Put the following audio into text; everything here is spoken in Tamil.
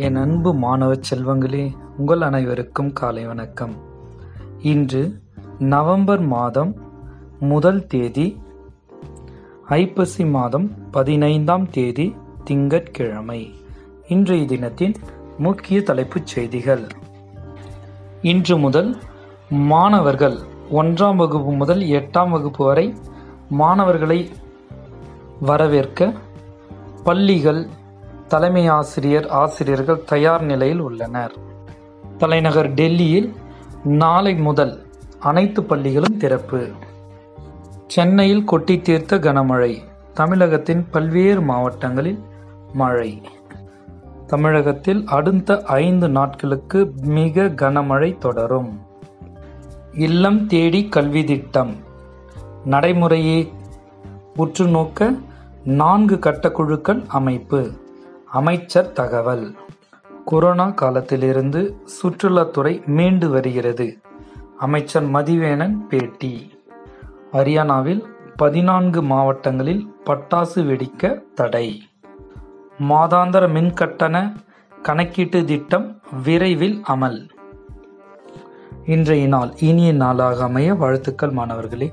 என் அன்பு மாணவ செல்வங்களே உங்கள் அனைவருக்கும் காலை வணக்கம். இன்று நவம்பர் மாதம் முதல் தேதி ஐப்பசி மாதம் பதினைந்தாம் தேதி திங்கட்கிழமை. இன்றைய தினத்தின் முக்கிய தலைப்புச் செய்திகள். இன்று முதல் மாணவர்கள் ஒன்றாம் வகுப்பு முதல் எட்டாம் வகுப்பு வரை மாணவர்களை வரவேற்க பள்ளிகள் தலைமை ஆசிரியர் ஆசிரியர்கள் தயார் நிலையில் உள்ளனர். தலைநகர் டெல்லியில் நாளை முதல் அனைத்து பள்ளிகளும் திறப்பு. சென்னையில் கொட்டி தீர்த்த கனமழை தமிழகத்தின் பல்வேறு மாவட்டங்களில் மழை. தமிழகத்தில் அடுத்த ஐந்து நாட்களுக்கு மிக கனமழை தொடரும். இல்லம் தேடி கல்வி திட்டம். நடைமுறையை உற்று நோக்க நான்கு கட்டக்குழுக்கள் அமைப்பு. அமைச்சர் தகவல். கொரோனா காலத்திலிருந்து சுற்றுலாத்துறை மீண்டு வருகிறது. அமைச்சர் மதிவேணன் பேட்டி. ஹரியானாவில் பதினான்கு மாவட்டங்களில் பட்டாசு வெடிக்க தடை. மாதாந்திர மின்கட்டண கணக்கீட்டு திட்டம் விரைவில் அமல். இன்றைய நாள் இனிய நாளாக அமைய வாழ்த்துக்கள் மாணவர்களே.